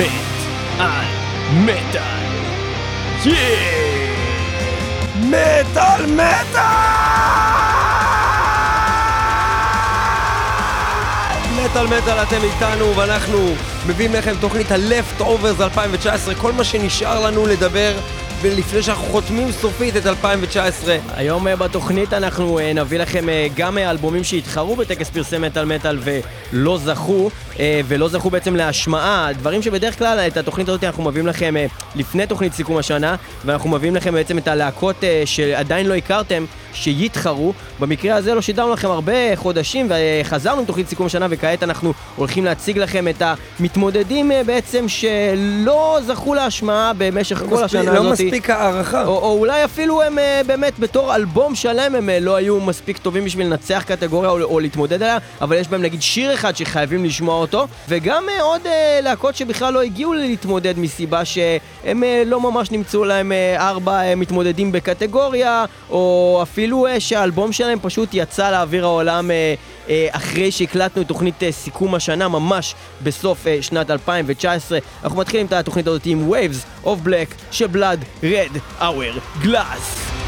מת על מטאל. מטאל מטאל! מטאל מטאל אתם איתנו ואנחנו מביאים לכם תוכנית ה-Left Overs 2019 כל מה שנשאר לנו לדבר ולפני שאנחנו חותמים סופית את 2019 היום אה, בתוכנית אנחנו אה, נביא לכם אה, גם אלבומים שהתחרו בטקס פרסי מטאל מטאל ולא זכו, ולא זכו בעצם להשמעה, דברים שבדרך כלל את התוכנית הזאת אנחנו מביאים לכם לפני תוכנית סיכום השנה, ואנחנו מביאים לכם בעצם את הלהקות שעדיין לא הכרתם, שיתחרו. במקרה הזה לא שידרנו לכם הרבה חודשים וחזרנו עם תוכנית סיכום השנה וכעת אנחנו הולכים להציג לכם את המתמודדים בעצם שלא זכו להשמעה במשך לא כל מספיק, השנה לא הזאת. מספיק הערכה או, או אולי אפילו הם באמת בתור אלבום שלם הם לא היו מספיק טובים בשביל לנצח קטגוריה או, או להתמודד עליה, אבל יש בהם נגיד שיר אחד שחייבים לשמוע אותו, וגם uh, עוד uh, להקות שבכלל לא הגיעו להתמודד מסיבה שהם uh, לא ממש נמצאו להם ארבע uh, מתמודדים בקטגוריה, או אפילו uh, שהאלבום שלהם פשוט יצא לאוויר העולם uh, uh, אחרי שהקלטנו את תוכנית uh, סיכום השנה, ממש בסוף uh, שנת 2019. אנחנו מתחילים את התוכנית הזאת עם Waves of Black של בלאד רד our glass.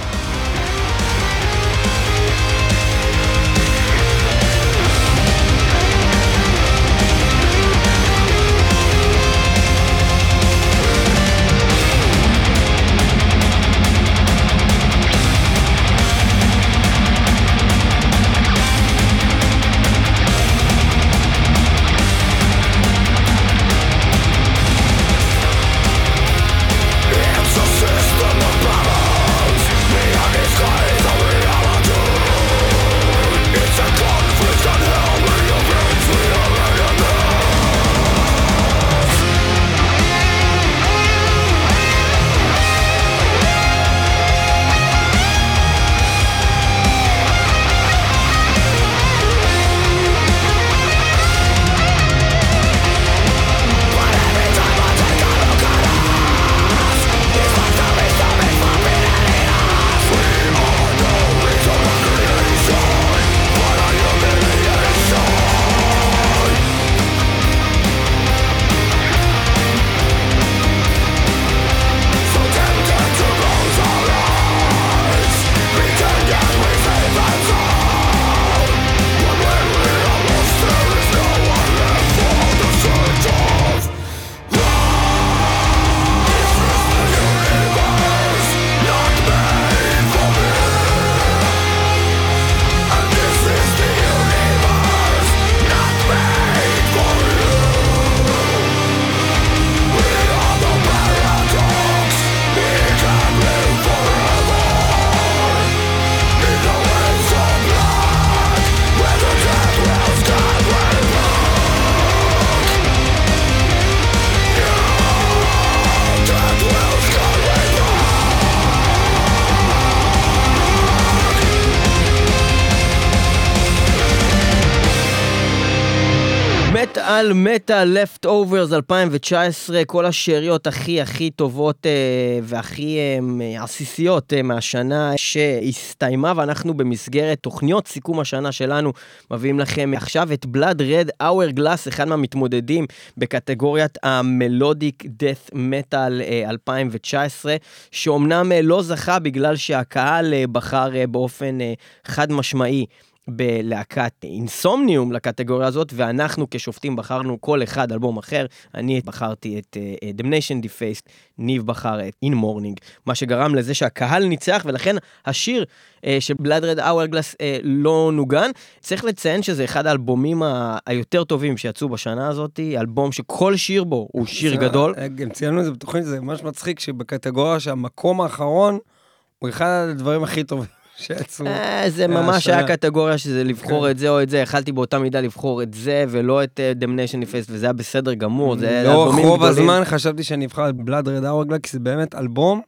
על Metal Leftovers 2019, כל השאריות הכי הכי טובות אה, והכי אה, עסיסיות אה, מהשנה שהסתיימה, ואנחנו במסגרת תוכניות סיכום השנה שלנו מביאים לכם עכשיו את Blood Red Hourglass, אחד מהמתמודדים בקטגוריית ה-melodic death metal 2019, שאומנם אה, לא זכה בגלל שהקהל אה, בחר אה, באופן אה, חד משמעי. בלהקת אינסומניום לקטגוריה הזאת, ואנחנו כשופטים בחרנו כל אחד אלבום אחר. אני בחרתי את uh, Damnation Defaced, ניב בחר את In Morning, מה שגרם לזה שהקהל ניצח, ולכן השיר uh, של Red Hourglass uh, לא נוגן. צריך לציין שזה אחד האלבומים ה- היותר טובים שיצאו בשנה הזאת, אלבום שכל שיר בו הוא שיר גדול. גם ציינו את זה בתוכנית, זה ממש מצחיק שבקטגוריה שהמקום האחרון הוא אחד הדברים הכי טובים. שיצאו. אה, זה ממש היה קטגוריה שזה לבחור כן. את זה או את זה, יכלתי באותה מידה לבחור את זה ולא את דמניישן אה, ניפסט, וזה היה בסדר גמור, זה היה אלבומים גדולים. לאורך רוב הזמן חשבתי שאני אבחר את בלאד רד אורגלה, כי זה באמת אלבום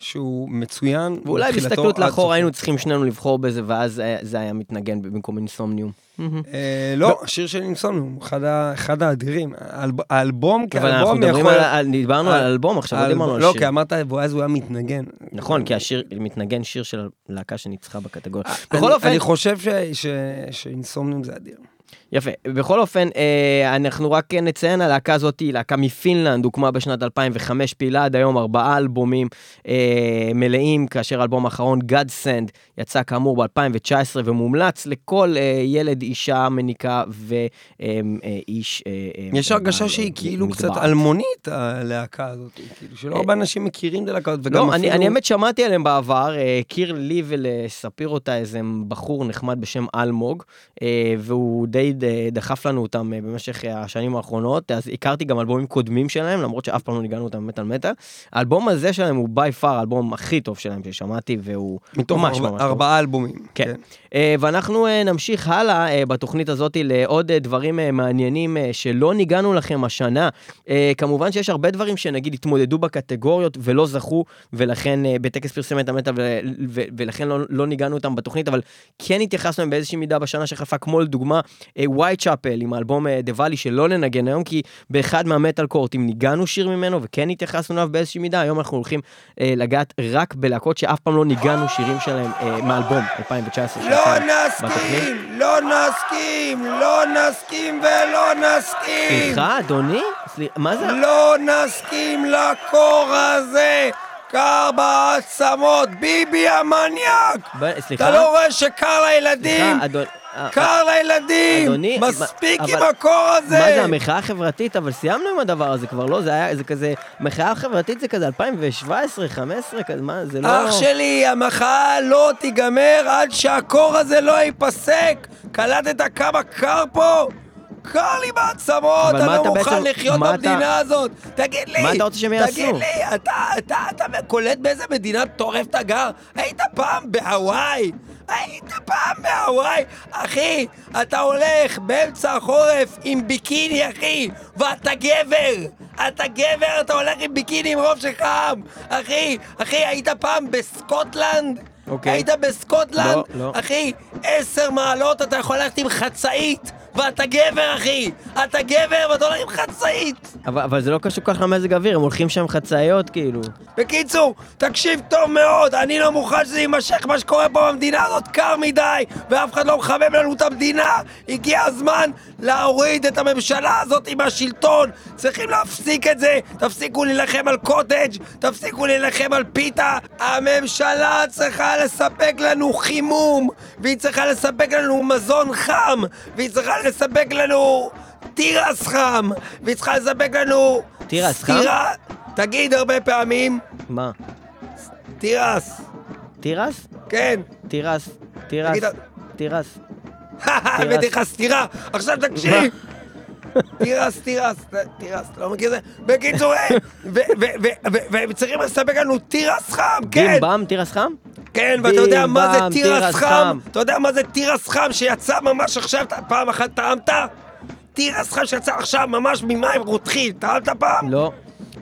שהוא מצוין. ואולי בהסתכלות לאחור היינו צריכים שנינו לבחור בזה, ואז אה, זה היה מתנגן במקום אינסומניום. אה, לא, השיר של אינסומניום, אחד האדירים. האלבום כאלבום יכול... דיברנו על אלבום עכשיו, לא דיברנו על לא, שיר. לא, כי אמרת, ואז הוא היה מתנגן. נכון, כי השיר, מתנגן שיר של להקה שניצחה בקטגוריה. בכל אופן... אני חושב שאינסומניום זה אדיר. יפה. בכל אופן, אה, אנחנו רק נציין, הלהקה הזאת היא להקה מפינלנד, הוקמה בשנת 2005, פעילה עד היום ארבעה אלבומים אה, מלאים, כאשר האלבום האחרון, God Send, יצא כאמור ב-2019 ומומלץ לכל אה, ילד, אישה מניקה ואיש... אה, אה, יש הרגשה שהיא כאילו קצת אלמונית, הלהקה הזאת, כאילו שלא הרבה אנשים מכירים את הלהקה הזאת, וגם לא, אפילו... אני האמת שמעתי עליהם בעבר, הכיר לי ולספירותה איזה בחור נחמד בשם אלמוג, והוא די דחף לנו אותם במשך השנים האחרונות, אז הכרתי גם אלבומים קודמים שלהם, למרות שאף פעם לא ניגענו אותם במטאל מטאל. האלבום הזה שלהם הוא ביי פאר האלבום הכי טוב שלהם ששמעתי, והוא מתוך ממש ממש טוב. מתוך ארבעה אלבומים. כן. כן. ואנחנו נמשיך הלאה בתוכנית הזאת לעוד דברים מעניינים שלא ניגענו לכם השנה. כמובן שיש הרבה דברים שנגיד התמודדו בקטגוריות ולא זכו, ולכן בטקס פרסם את המטאל ולכן לא, לא ניגענו אותם בתוכנית, אבל כן התייחסנו באיזושהי מידה בשנה שחלפה, כמו לדוגמה ווייט צ'אפל עם האלבום דה ואלי שלא ננגן היום, כי באחד מהמטאל קורטים ניגענו שיר ממנו וכן התייחסנו אליו באיזושהי מידה, היום אנחנו הולכים אה, לגעת רק בלהקות שאף פעם לא ניגענו שירים שלהם אה, מהאלבום 2019. לא נסכים, לא נסכים, לא נסכים ולא נסכים. סליחה, אדוני? סליחה, מה זה? לא נסכים לקור הזה! קר בעצמות, ביבי המניאק! סליחה? אתה לא רואה שקר לילדים? סליחה, אדון... קר לילדים! אדוני, מספיק אבל, עם הקור הזה! מה זה, המחאה החברתית? אבל סיימנו עם הדבר הזה כבר, לא? זה היה, זה כזה, מחאה חברתית זה כזה 2017, 2015, כזה, מה, זה לא... אח שלי, המחאה לא תיגמר עד שהקור הזה לא ייפסק! קלטת כמה קר פה? קר לי בעצמות, אני לא מוכן בעצם, לחיות במדינה אתה... הזאת. תגיד לי, מה אתה רוצה שהם יעשו? תגיד לי, אתה, אתה, אתה, קולט באיזה מדינה טורף אתה גר? היית פעם בהוואי? היית פעם בהוואי? אחי, אתה הולך באמצע החורף עם ביקיני, אחי, ואתה גבר! אתה גבר, אתה הולך עם ביקיני עם ראש שחם! אחי, אחי, היית פעם בסקוטלנד? אוקיי. היית בסקוטלנד? לא, לא. אחי, עשר מעלות אתה יכול ללכת עם חצאית! ואתה גבר, אחי! אתה גבר ואתה הולך עם חצאית! אבל, אבל זה לא קשור כל כך למזג אוויר, הם הולכים שם חצאיות, כאילו. בקיצור, תקשיב טוב מאוד, אני לא מוכן שזה יימשך מה שקורה פה במדינה הזאת, קר מדי, ואף אחד לא מחמם לנו את המדינה! הגיע הזמן להוריד את הממשלה הזאת עם השלטון! צריכים להפסיק את זה! תפסיקו להילחם על קוטג', תפסיקו להילחם על פיתה! הממשלה צריכה לספק לנו חימום, והיא צריכה לספק לנו מזון חם, והיא צריכה לספק לנו תירס חם, והיא צריכה לספק לנו... תירס חם? תגיד הרבה פעמים. מה? תירס. תירס? כן. תירס. תירס. תירס. הבאתי לך סטירה, עכשיו תקשיב. תירס, תירס, תירס, לא מכיר את זה? בקיצור, אה, והם צריכים לספק לנו תירס חם, כן. בימבם, תירס חם? כן, ואתה יודע מה זה תירס חם? אתה יודע מה זה תירס חם שיצא ממש עכשיו, פעם אחת טעמת? תירס חם שיצא עכשיו ממש ממים רותחים, טעמת פעם? לא.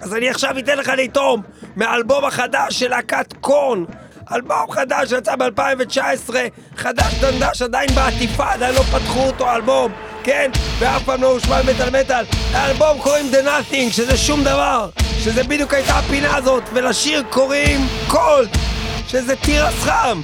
אז אני עכשיו אתן לך לטעום מהאלבום החדש של להקת קורן. אלבום חדש שיצא ב-2019, חדש דנדש עדיין בעטיפה, עדיין לא פתחו אותו אלבום, כן? ואף פעם לא הושמע מטאל מטאל. האלבום קוראים The Nothing, שזה שום דבר, שזה בדיוק הייתה הפינה הזאת, ולשיר קוראים קולט, שזה תירס חם.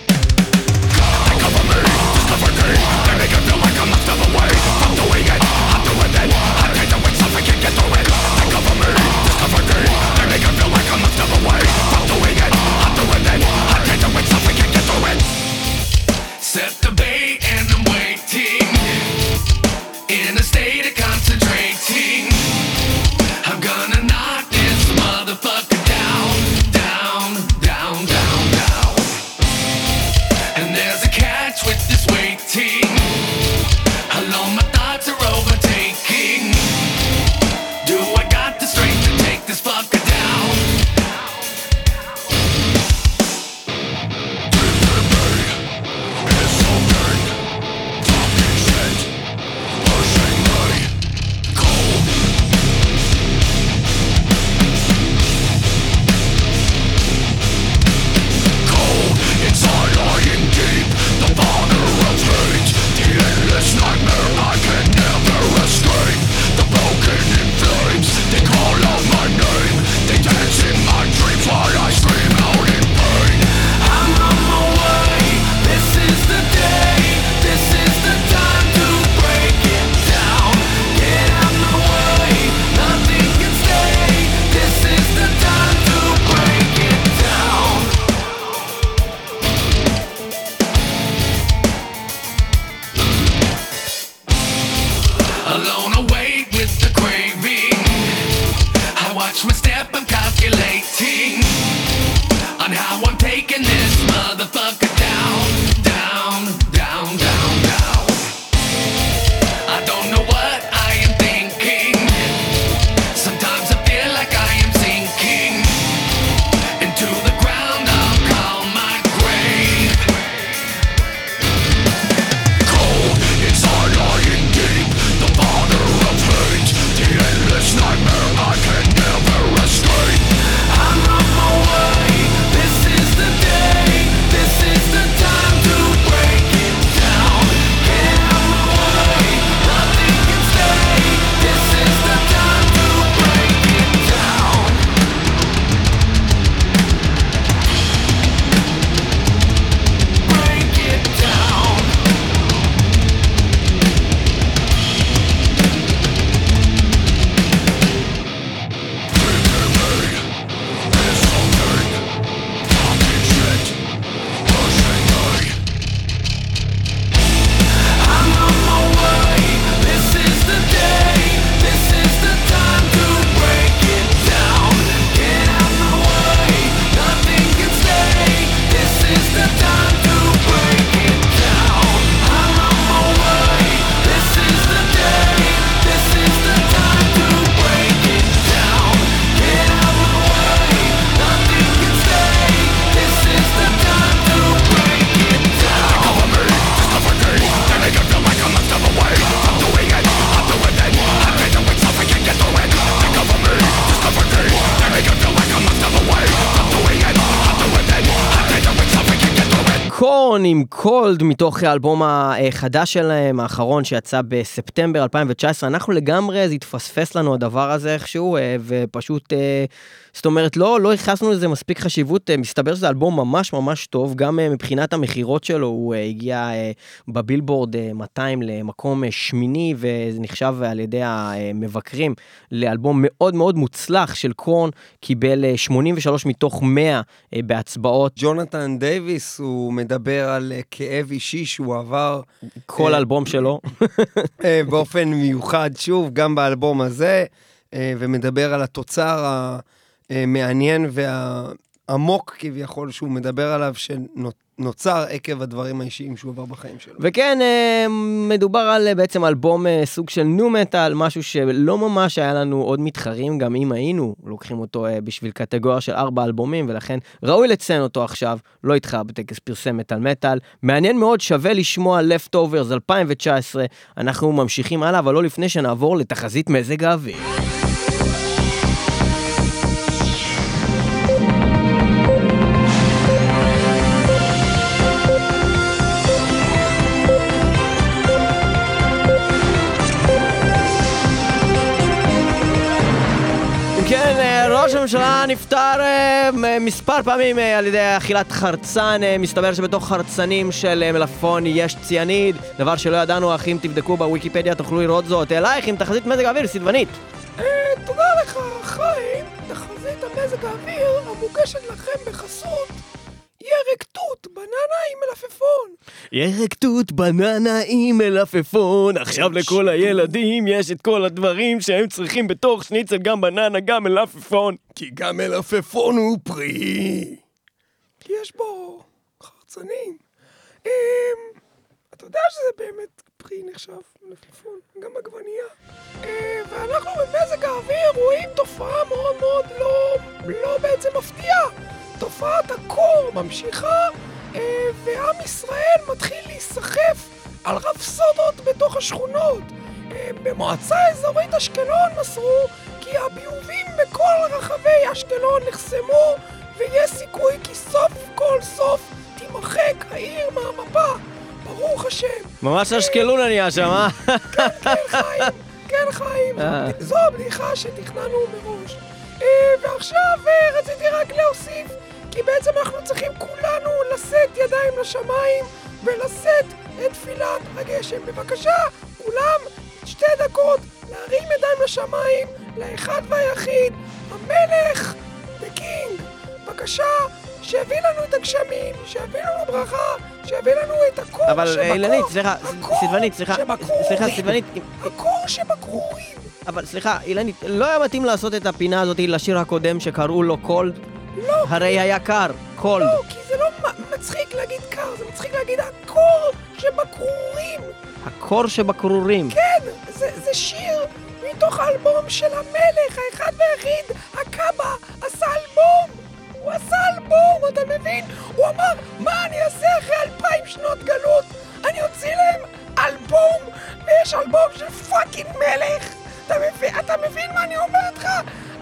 קורן עם קולד מתוך האלבום החדש שלהם, האחרון שיצא בספטמבר 2019. אנחנו לגמרי, זה התפספס לנו הדבר הזה איכשהו, אה, ופשוט, אה, זאת אומרת, לא, לא ייחסנו לזה מספיק חשיבות. אה, מסתבר שזה אלבום ממש ממש טוב, גם מבחינת המכירות שלו, הוא הגיע בבילבורד 200 למקום שמיני, וזה נחשב על ידי המבקרים לאלבום מאוד מאוד מוצלח של קורן, קיבל 83 מתוך 100 בהצבעות. ג'ונתן דייוויס, הוא מדבר על כאב אישי שהוא עבר. כל אלבום שלו. באופן מיוחד, שוב, גם באלבום הזה, ומדבר על התוצר המעניין והעמוק כביכול שהוא מדבר עליו, נוצר עקב הדברים האישיים שהוא עבר בחיים שלו. וכן, אה, מדובר על אה, בעצם אלבום אה, סוג של נו מטאל, משהו שלא ממש היה לנו עוד מתחרים, גם אם היינו לוקחים אותו בשביל קטגוריה של ארבע אלבומים, ולכן ראוי לציין אותו עכשיו, לא איתך בטקס פרסם מטאל מטאל. מעניין מאוד, שווה לשמוע Leftovers 2019, אנחנו ממשיכים הלאה, אבל לא לפני שנעבור לתחזית מזג האוויר. הממשלה נפטר אה, מספר פעמים אה, על ידי אכילת חרצן, אה, מסתבר שבתוך חרצנים של מלפפון יש ציאניד, דבר שלא ידענו, אך אם תבדקו בוויקיפדיה תוכלו לראות זאת. אלייך עם תחזית מזג האוויר, סדבנית. תודה לך, חיים. תחזית המזג האוויר המוגשת לכם בחסות ירק תות, בננה עם מלפפון. ירק תות, בננה עם מלפפון. עכשיו לכל הילדים יש את כל הדברים שהם צריכים בתוך שניצל, גם בננה, גם מלפפון. כי גם מלפפון הוא פרי. כי יש בו חרצנים. אמ, אתה יודע שזה באמת פרי נחשב, מלפפון, גם עגבנייה. אה, ואנחנו במזג האוויר רואים תופעה מאוד מאוד לא, לא בעצם מפתיעה. תופעת הקור ממשיכה, אה, ועם ישראל מתחיל להיסחף על רפסודות בתוך השכונות. אה, במועצה אזורית אשקלון מסרו כי הביובים בכל רחבי אשקלון נחסמו, ויש סיכוי כי סוף כל סוף תימחק העיר מהמפה. ברוך השם. ממש אשקלון נהיה שם, אה? כן, כן, חיים. כן, חיים. זו הבדיחה שתכננו מראש. ועכשיו רציתי רק להוסיף כי בעצם אנחנו צריכים כולנו לשאת ידיים לשמיים ולשאת את תפילת הגשם. בבקשה, כולם, שתי דקות, להרים ידיים לשמיים, לאחד והיחיד, המלך, the king. בבקשה, שיביא לנו את הגשמים, שיביא לנו ברכה, שיביא לנו את הקור אבל שבקור. אבל אילנית, סליחה, סילבנית, סליחה, סליחה, סילבנית. הקור שבקרורים. אבל סליחה, אילנית, לא היה מתאים לעשות את הפינה הזאת לשיר הקודם שקראו לו קולד? לא. הרי היה קר, קולד. לא, כי זה לא מצחיק להגיד קר, זה מצחיק להגיד הקור שבקרורים. הקור שבקרורים. כן, זה, זה שיר מתוך האלבום של המלך, האחד והיחיד, הקב"ה, עשה אלבום. הוא עשה אלבום, אתה מבין? הוא אמר, מה אני אעשה אחרי אלפיים שנות גלות? אני אוציא להם אלבום, ויש אלבום של fucking מלך. אתה מבין, אתה מבין מה אני אומרת לך?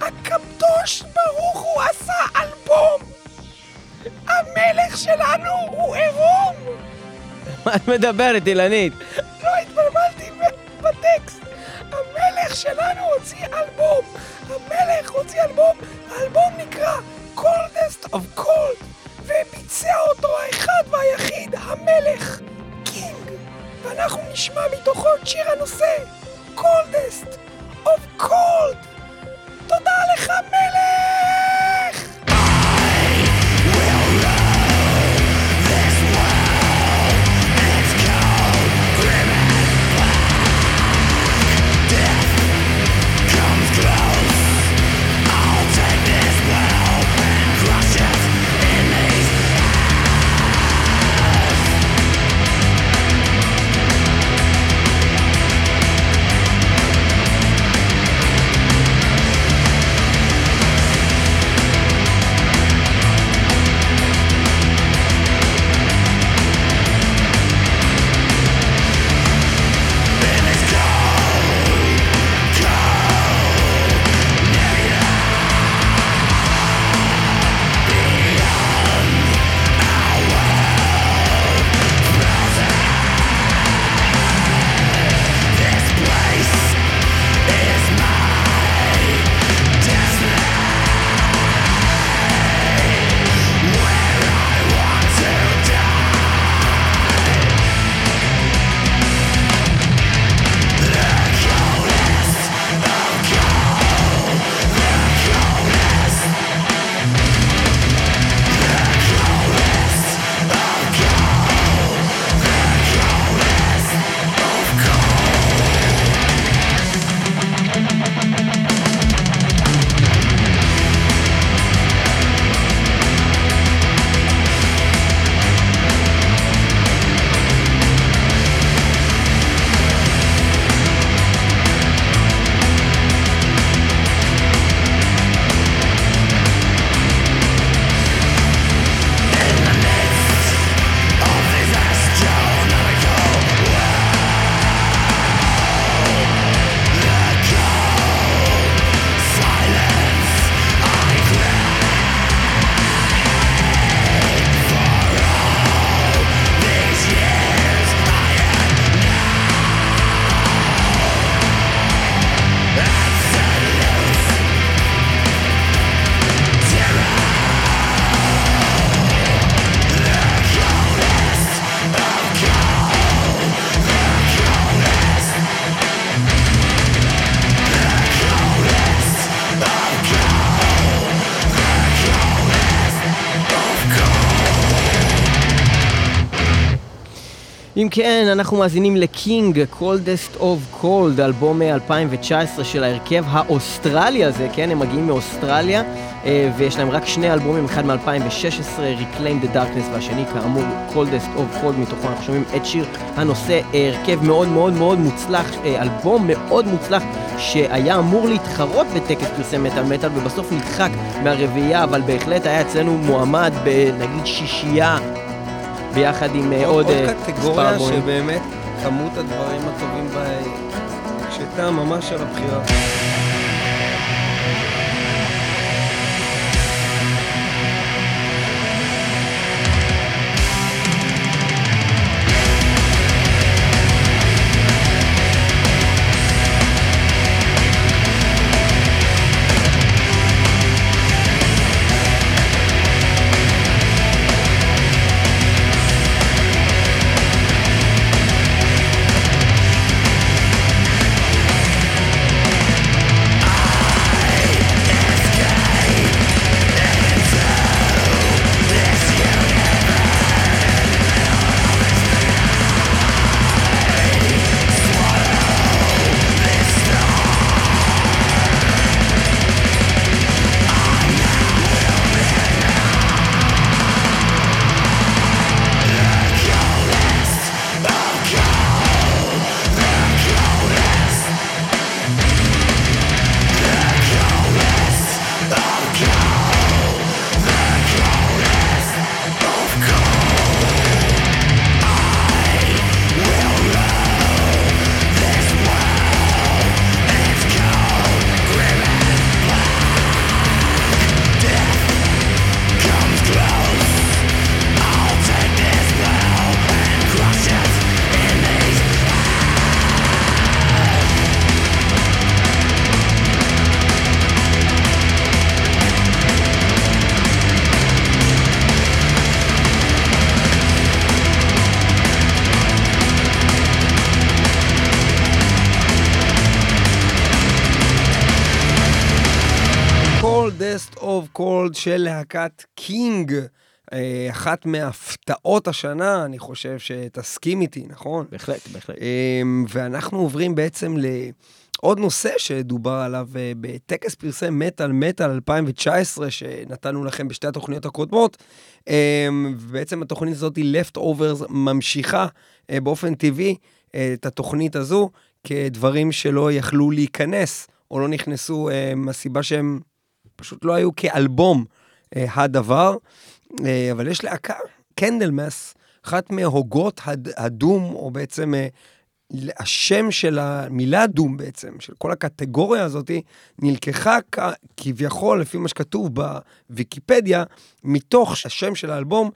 הקדוש ברוך הוא עשה אלבום! המלך שלנו הוא עירום! מה את מדברת, אילנית? לא התבלבלתי בטקסט. המלך שלנו הוציא אלבום. המלך הוציא אלבום. האלבום נקרא Coldest of Cold, וביצע אותו האחד והיחיד, המלך, קינג. ואנחנו נשמע מתוכו את שיר הנושא, Coldest אנחנו מאזינים ל-King, Coldest of Cold, אלבום 2019 של ההרכב האוסטרלי הזה, כן? הם מגיעים מאוסטרליה, אה, ויש להם רק שני אלבומים, אחד מ-2016, Reclaim the Darkness, והשני כאמור Coldest of Cold, מתוכו אנחנו שומעים את שיר הנושא, אה, הרכב מאוד מאוד מאוד מוצלח, אה, אלבום מאוד מוצלח, שהיה אמור להתחרות בטקס פרסי מטאל מטאל, ובסוף נדחק מהרביעייה, אבל בהחלט היה אצלנו מועמד בנגיד שישייה. ביחד עם אה, עוד עוד אה, קטגוריה. שבאמת כמות הדברים הטובים בה הקשתה ממש על הבחירה. של להקת קינג. אה, אחת מהפתעות השנה, אני חושב שתסכים איתי, נכון? בהחלט, בהחלט. אמ, ואנחנו עוברים בעצם לעוד נושא שדובר עליו אה, בטקס פרסי מטאל מטאל 2019, שנתנו לכם בשתי התוכניות הקודמות. ובעצם התוכנית הזאת, Leftovers, ממשיכה אה, באופן טבעי אה, את התוכנית הזו כדברים שלא יכלו להיכנס, או לא נכנסו אה, מהסיבה שהם פשוט לא היו כאלבום אה, הדבר. אה, אבל יש להקה, קנדלמס, אחת מהוגות הד, הדום, או בעצם אה, השם של המילה דום בעצם, של כל הקטגוריה הזאת, נלקחה כ- כביכול, לפי מה שכתוב בוויקיפדיה, מתוך השם של האלבום,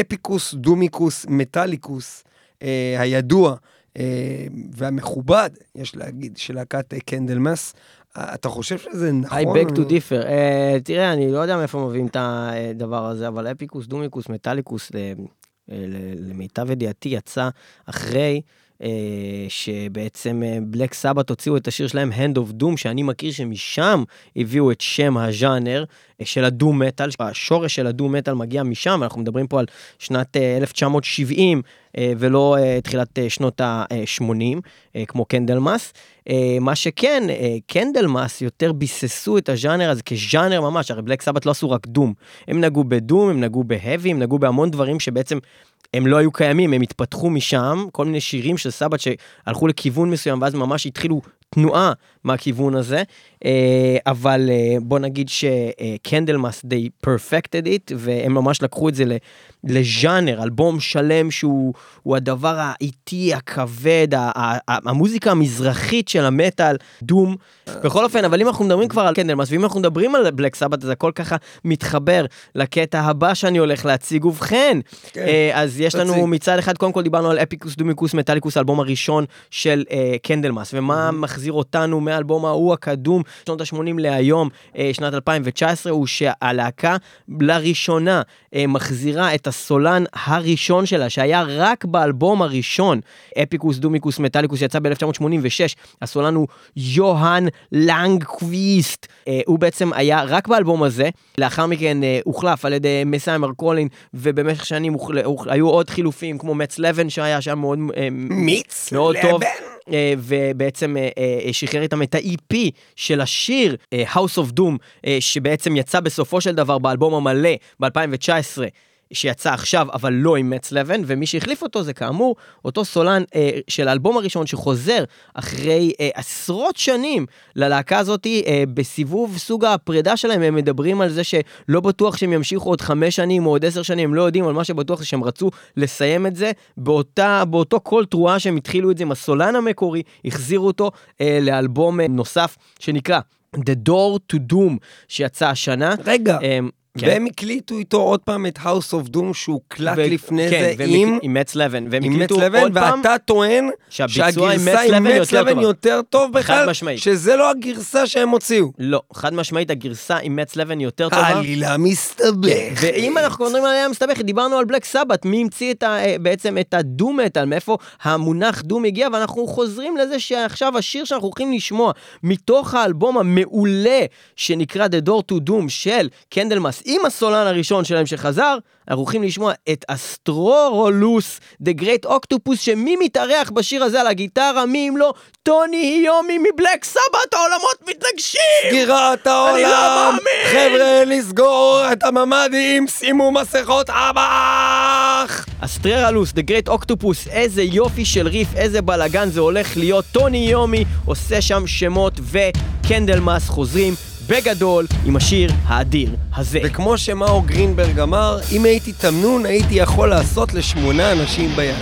אפיקוס דומיקוס מטאליקוס, אה, הידוע אה, והמכובד, יש להגיד, של להקת אה, קנדלמס. אה, אתה חושב שזה נכון? I beg to differ. Uh, תראה, אני לא יודע מאיפה מביאים את הדבר הזה, אבל אפיקוס, דומיקוס, מטאליקוס, ל- ל- למיטב ידיעתי, יצא אחרי שבעצם בלק סבת הוציאו את השיר שלהם, Hand of Doom, שאני מכיר שמשם הביאו את שם הז'אנר uh, של הדום מטאל, השורש של הדום מטאל מגיע משם, אנחנו מדברים פה על שנת uh, 1970. אה, ולא אה, תחילת אה, שנות ה-80, כמו Candlemass. אה, מה שכן, אה, Candlemass יותר ביססו את הז'אנר הזה כז'אנר ממש, הרי Black Sabbath לא עשו רק doom. הם נגעו ב-doom, הם נגעו ב-heavy, הם נגעו בהמון דברים שבעצם הם לא היו קיימים, הם התפתחו משם, כל מיני שירים של Sabbath שהלכו לכיוון מסוים, ואז ממש התחילו תנועה מהכיוון הזה, אה, אבל אה, בוא נגיד ש-Candlemass they perfected it, והם ממש לקחו את זה לז'אנר, אלבום שלם שהוא הוא הדבר האיטי, הכבד, המוזיקה המזרחית של המטאל, doom. בכל אופן, אבל אם אנחנו מדברים כבר על Candlemass, ואם אנחנו מדברים על Black Sabbath, אז הכל ככה מתחבר לקטע הבא שאני הולך להציג. ובכן, כן, אה, אז יש לנו. מצד אחד, קודם כל דיברנו על Epicus Doomicus Metallicus, האלבום הראשון של Candlemass, ומה מחזיר אותנו מהאלבום ההוא הקדום, שנות ה-80 להיום, אה, שנת 2019, הוא שהלהקה לראשונה אה, מחזירה את הסולן הראשון שלה, שהיה רק באלבום הראשון, אפיקוס דומיקוס מטאליקוס, שיצא ב-1986. הסולן הוא יוהאן לנגקוויסט. אה, הוא בעצם היה רק באלבום הזה, לאחר מכן הוחלף על ידי מסיימר קולין, ובמשך שנים הוחל... היו עוד חילופים, כמו מצ לבן שהיה שם מאוד... מיץ מאוד לבן? טוב. אה, ובעצם אה, אה, שחרר איתם את ה-EP של השיר House of Doom, שבעצם יצא בסופו של דבר באלבום המלא ב-2019. שיצא עכשיו, אבל לא עם מצ לבן, ומי שהחליף אותו זה כאמור אותו סולן אה, של האלבום הראשון שחוזר אחרי אה, עשרות שנים ללהקה הזאת אה, בסיבוב סוג הפרידה שלהם, הם מדברים על זה שלא בטוח שהם ימשיכו עוד חמש שנים או עוד עשר שנים, הם לא יודעים, אבל מה שבטוח זה שהם רצו לסיים את זה באותה, באותו קול תרועה שהם התחילו את זה עם הסולן המקורי, החזירו אותו אה, לאלבום אה, נוסף שנקרא The Door to Doom שיצא השנה. רגע, אה, כן. והם הקליטו איתו עוד פעם את House of Doom שהוקלט ו- לפני כן, זה והם עם... עם מצ לבן, והם הקליטו עוד פעם, ואתה טוען שהגרסה עם יותר לבן טובה. יותר טוב בכלל, משמעית. שזה לא הגרסה שהם הוציאו. לא, חד משמעית הגרסה עם מצ לבן יותר טובה. העלילה מסתבך. ואם אנחנו מדברים על עלייה מסתבכת, דיברנו על בלק סבת, מי המציא את ה, אה, בעצם את הדום מטאל, מאיפה המונח doom הגיע, ואנחנו חוזרים לזה שעכשיו השיר שאנחנו הולכים לשמוע מתוך האלבום המעולה שנקרא The Door to Doom של Candlemass, עם הסולן הראשון שלהם שחזר, אנחנו הולכים לשמוע את Astorolus, The Great Octopus, שמי מתארח בשיר הזה על הגיטרה, מי אם לא Tony Iommi מ-Black Sabbath, העולמות מתנגשים! סגירת אני לא העולם! מאמין! חבר'ה, לסגור את הממ"דים, שימו מסכות אב"ח! Astorolus, The Great Octopus, איזה יופי של ריף, איזה בלאגן זה הולך להיות. Tony Iommi עושה שם שמות ו-Candlemass חוזרים בגדול עם השיר האדיר הזה. וכמו שמאו גרינברג אמר, אם הייתי תמנון הייתי יכול לעשות לשמונה אנשים ביד.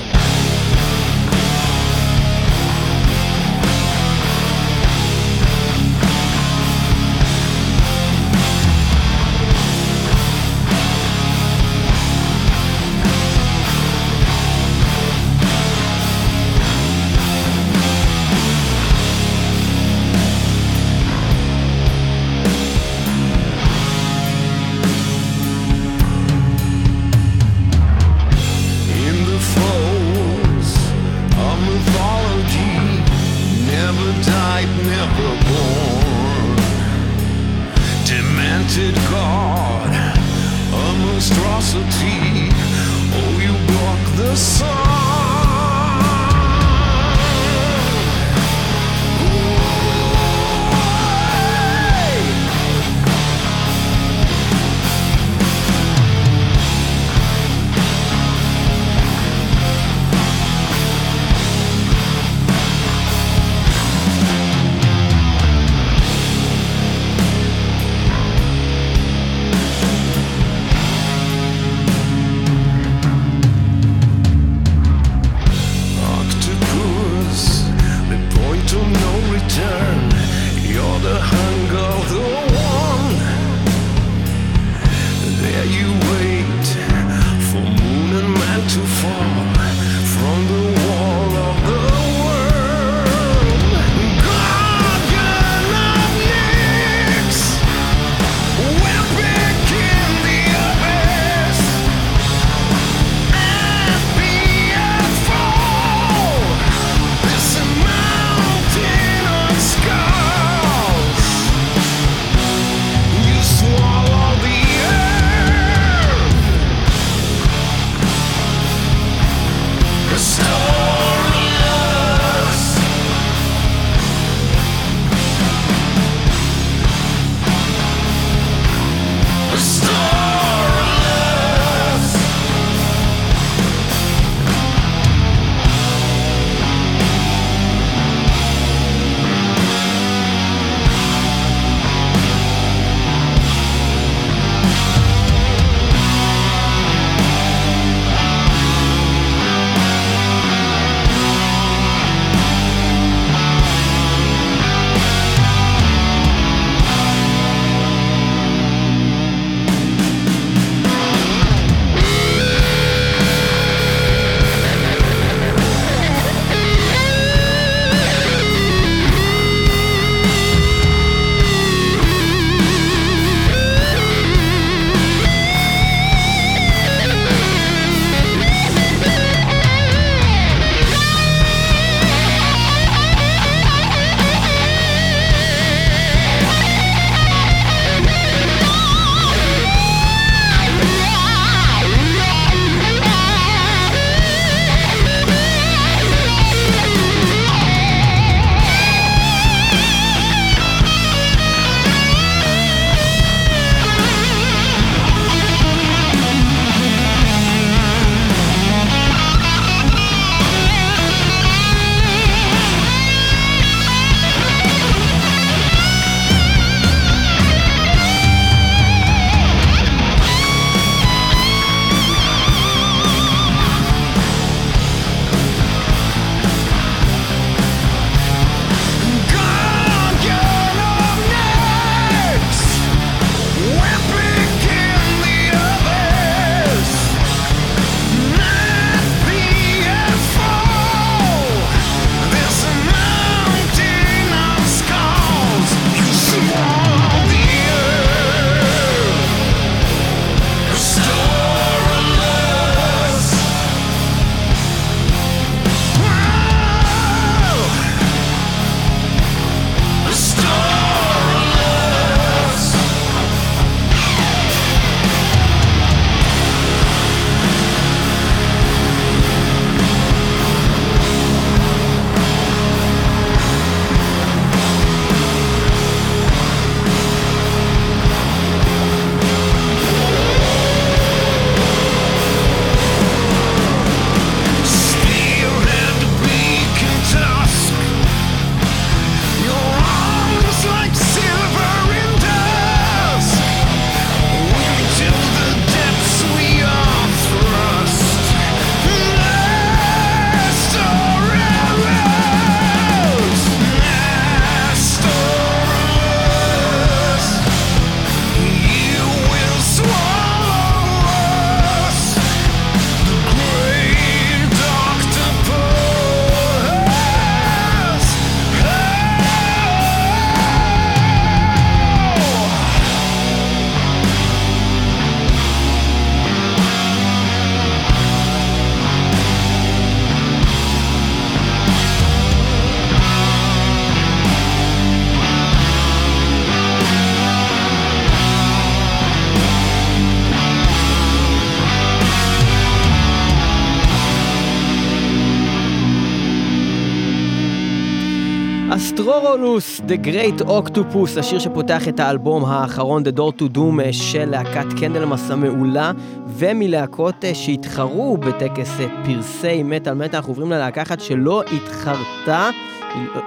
The Great Octopus, השיר שפותח את האלבום האחרון, The Door to Doom, של להקת קנדלמס המעולה, ומלהקות אה, שהתחרו בטקס אה, פרסי מטאל מטאל, אנחנו עוברים ללהקה אחת שלא התחרתה,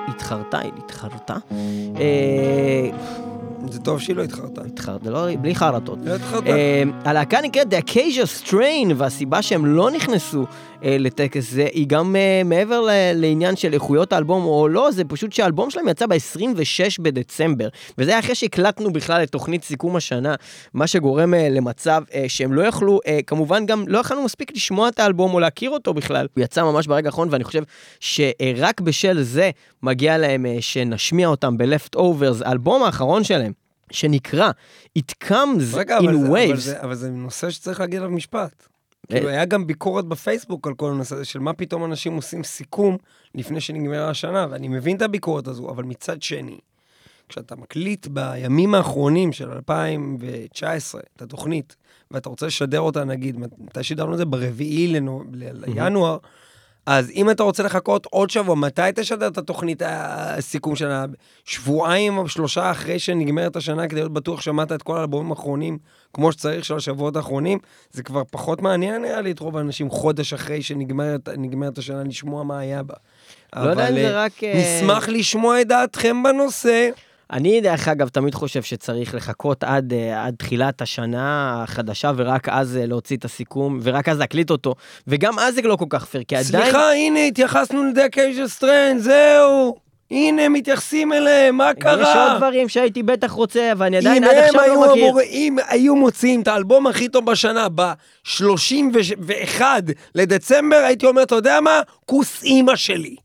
התחרתה, היא התחרתה. אה, זה טוב שהיא לא התחרתה. התחרתה, לא, בלי חרטות. לא התחרתה. אה, הלהקה נקראת The Acacia Strain, והסיבה שהם לא נכנסו אה, לטקס זה, היא גם אה, מעבר לעניין של איכויות האלבום או לא, זה פשוט שהאלבום שלהם יצא ב-26 בדצמבר, וזה היה אחרי שהקלטנו בכלל את תוכנית סיכום השנה, מה שגורם אה, למצב אה, שהם לא יכלו, אה, כמובן גם לא יכלנו מספיק לשמוע את האלבום או להכיר אותו בכלל. הוא יצא ממש ברגע האחרון, ואני חושב שרק בשל זה מגיע להם אה, שנשמיע אותם ב-Left Overs, האלבום האחרון שלהם. שנקרא It Comes רגע, in אבל זה, אבל, Waves. זה, אבל זה נושא שצריך להגיד עליו משפט. אה. כאילו, היה גם ביקורת בפייסבוק על כל הנושא הזה של מה פתאום אנשים עושים סיכום לפני שנגמרה השנה, ואני מבין את הביקורת הזו, אבל מצד שני, כשאתה מקליט בימים האחרונים של 2019 את התוכנית, ואתה רוצה לשדר אותה, נגיד, מתי שידרנו את זה? ברביעי לנו, לינואר, אז אם אתה רוצה לחכות עוד שבוע, מתי תשדר את התוכנית הסיכום שלה? שבועיים או שלושה אחרי שנגמרת השנה, כדי להיות בטוח שמעת את כל האלבומים האחרונים כמו שצריך של השבועות האחרונים? זה כבר פחות מעניין נראה לי את רוב האנשים חודש אחרי שנגמרת נגמרת השנה לשמוע מה היה בה. לא יודע אם זה אה, רק... אה, נשמח לשמוע את דעתכם בנושא. אני, דרך אגב, תמיד חושב שצריך לחכות עד, אה, עד תחילת השנה החדשה, ורק אז אה, להוציא את הסיכום, ורק אז להקליט אותו, וגם אז זה לא כל כך פייר, כי עדיין... סליחה, הנה, התייחסנו לדקייג'ל סטרנד, זהו. הנה, מתייחסים אליהם, מה קרה? יש עוד דברים שהייתי בטח רוצה, ואני עדיין אם עד עכשיו לא מכיר. אמור, אם היו מוציאים את האלבום הכי טוב בשנה ב-31 לדצמבר, הייתי אומר, אתה יודע מה? כוס אימא שלי.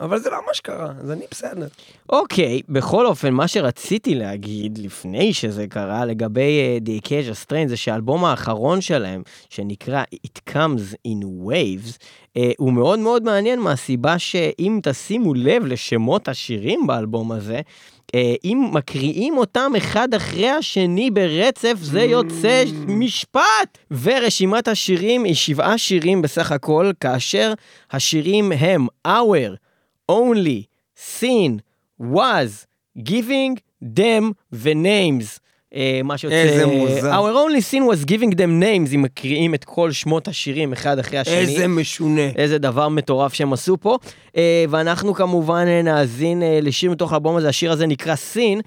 אבל זה לא מה שקרה, אז אני בסדר. אוקיי, בכל אופן, מה שרציתי להגיד לפני שזה קרה לגבי uh, The Acacia Strain זה שהאלבום האחרון שלהם, שנקרא It Comes in Waves, uh, הוא מאוד מאוד מעניין מהסיבה שאם תשימו לב לשמות השירים באלבום הזה, uh, אם מקריאים אותם אחד אחרי השני ברצף, זה יוצא משפט! ורשימת השירים היא שבעה שירים בסך הכל, כאשר השירים הם Our, only, sin, was, giving them ו-names. Uh, מה שיוצא... איזה מוזר. Our only sin was giving them names, אם מקריאים את כל שמות השירים אחד אחרי השני. איזה משונה. איזה דבר מטורף שהם עשו פה. Uh, ואנחנו כמובן אה, נאזין לשיר מתוך האלבום הזה, השיר הזה נקרא סין.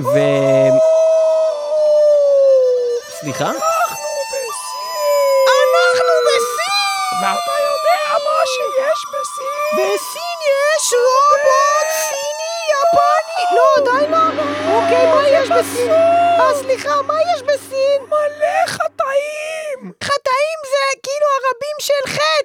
ו... סליחה? אנחנו בסין! ואתה יודע מה שיש בסין? בסין יש רובוט סיני יפני. לא, עדיין לא. אוקיי, מה יש בסין? אה, סליחה, מה יש בסין? מלא חטאים! חטאים זה כאילו הרבים של חטא.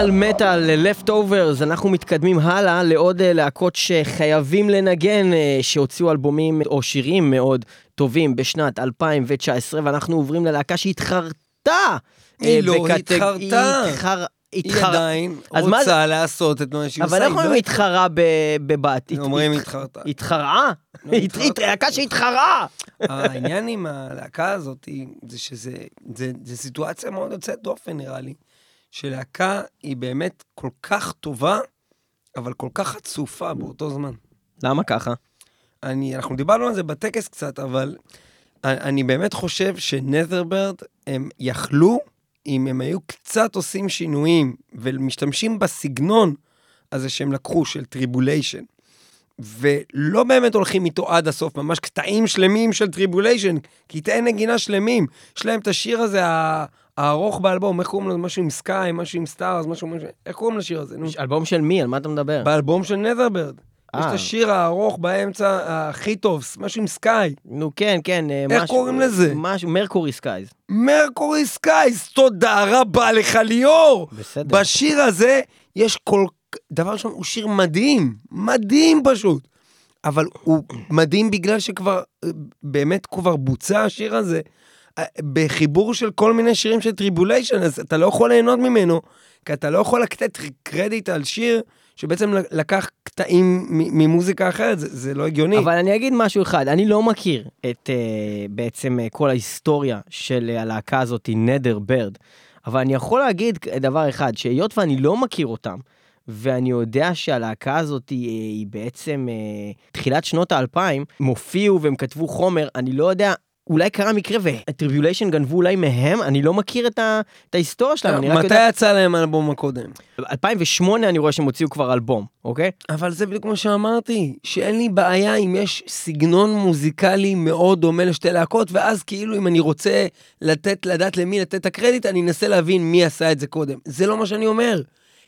מטאל מטאל, left-overs, אנחנו מתקדמים הלאה לעוד אה, להקות שחייבים לנגן, אה, שהוציאו אלבומים או שירים מאוד טובים בשנת 2019, ואנחנו עוברים ללהקה שהתחרתה. היא אה, לא בקטג- התחרתה. היא התחר... היא עדיין רוצה לעשות את מה שהיא עושה. אבל היא איך אומרים לא התחרה בבת? אומרים הת- התחרתה. התחרעה? לא, התחרתה. להקה שהתחרה! העניין עם הלהקה הזאת היא- זה שזה זה, זה סיטואציה מאוד יוצאת דופן, נראה לי. שלהקה היא באמת כל כך טובה, אבל כל כך חצופה באותו זמן. למה ככה? אני, אנחנו דיברנו על זה בטקס קצת, אבל אני, באמת חושב ש Netherbird, הם יכלו, אם הם היו קצת עושים שינויים ומשתמשים בסגנון הזה שהם לקחו, של Tribulation, ולא באמת הולכים איתו עד הסוף, ממש קטעים שלמים של Tribulation, קטעי נגינה שלמים. יש להם את השיר הזה, הארוך באלבום, איך קוראים לו? משהו עם sky, משהו עם stars, משהו, איך קוראים לשיר הזה? אלבום של מי? על מה אתה מדבר? באלבום של Netherbird. יש את אה. השיר הארוך באמצע, הכי טוב, משהו עם sky. נו כן, כן. אה, איך משהו- קוראים לזה? משהו, Mercury Skies. Mercury Skies, תודה רבה לך ליאור. בסדר. בשיר הזה יש כל... דבר ראשון, הוא שיר מדהים, מדהים פשוט. אבל הוא מדהים בגלל שכבר, אה, באמת כבר בוצע השיר הזה, אה, בחיבור של כל מיני שירים של Tribulation, אז אתה לא יכול ליהנות ממנו, כי אתה לא יכול לתת קרדיט על שיר שבעצם לקח קטעים ממוזיקה אחרת, זה, זה לא הגיוני. אבל אני אגיד משהו אחד, אני לא מכיר את uh, בעצם uh, כל ההיסטוריה של uh, הלהקה הזאת, Netherbird, אבל אני יכול להגיד דבר אחד, שהיות ואני לא מכיר אותם, ואני יודע שהלהקה הזאת היא, היא בעצם תחילת שנות האלפיים, הם הופיעו והם כתבו חומר, אני לא יודע. אולי קרה מקרה ו Tribulation גנבו אולי מהם, אני לא מכיר את, ה, את ההיסטוריה שלהם, מתי יודע... יצא להם האלבום הקודם? 2008 אני רואה שהם הוציאו כבר אלבום, אוקיי? אבל זה בדיוק כמו שאמרתי, שאין לי בעיה אם יש סגנון מוזיקלי מאוד דומה לשתי להקות, ואז כאילו אם אני רוצה לתת, לדעת למי לתת את הקרדיט, אני אנסה להבין מי עשה את זה קודם. זה לא מה שאני אומר.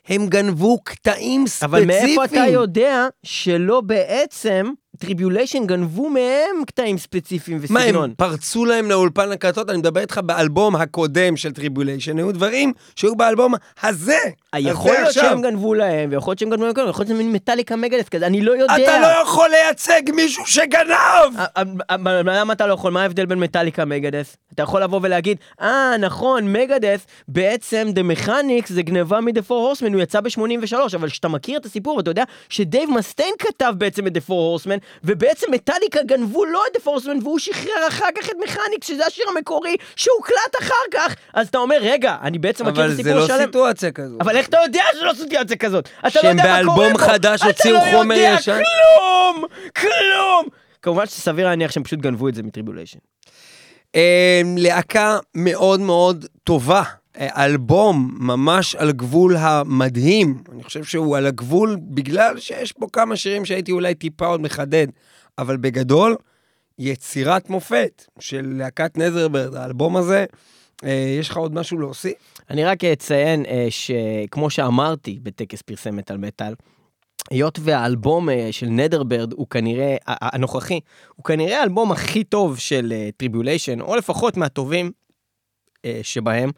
הם גנבו קטעים ספציפיים. אבל מאיפה אתה יודע שלא בעצם Tribulation גנבו מהם קטעים ספציפיים מה, וסגנון? הם פרצו להם לאולפן הקלטות? אני מדבר איתך באלבום הקודם של Tribulation, היו דברים שהיו באלבום הזה. יכול הזה להיות. שהם גנבו להם, ויכול להיות שהם גנבו להם, יכול להיות שזה מין מטאליקה מגדס כזה, אני לא יודע. אתה לא יכול לייצג מישהו שגנב! א- א- א- למה אתה לא יכול? מה ההבדל בין מטאליקה מגדס? אתה יכול לבוא ולהגיד, אה, נכון, מגדס, בעצם The Mechanics זה גניבה מ-The Four Horsemen, הוא יצא ב-83, אבל כשאתה מכיר את הסיפור, ואתה יודע שדייב מסטיין כתב בעצם את The Four Horsemen, ובעצם מטאליקה גנבו לו את The Four Horsemen, והוא שחרר אחר כך את מכניקס, שזה השיר המקורי, שהוקלט אחר כך, אז אתה אומר, רגע, אני בעצם מכיר את אבל זה הסיפור לא שלם. סיטואציה כזו. אבל איך אתה יודע שלא סיטואציה כזאת? אתה לא שהם יודע מה קורה באלבום פה. חדש הוציאו חומר אתה לא ישן? יודע כלום! כלום! כמובן שסביר להניח שהם פשוט גנבו את זה מטריבוליישן. אה, להקה מאוד מאוד טובה. אה, אלבום ממש על גבול המדהים. אני חושב שהוא על הגבול בגלל שיש בו כמה שירים שהייתי אולי טיפה עוד מחדד, אבל בגדול, יצירת מופת של להקת נזרברד, האלבום הזה. אה, יש לך עוד משהו להוסיף? אני רק אציין אה, שכמו שאמרתי בטקס פרסם מטאל מטאל, היות והאלבום אה, של נדרברד הוא כנראה, הנוכחי, הוא כנראה האלבום הכי טוב של Tribulation, או לפחות מהטובים אה, שבהם,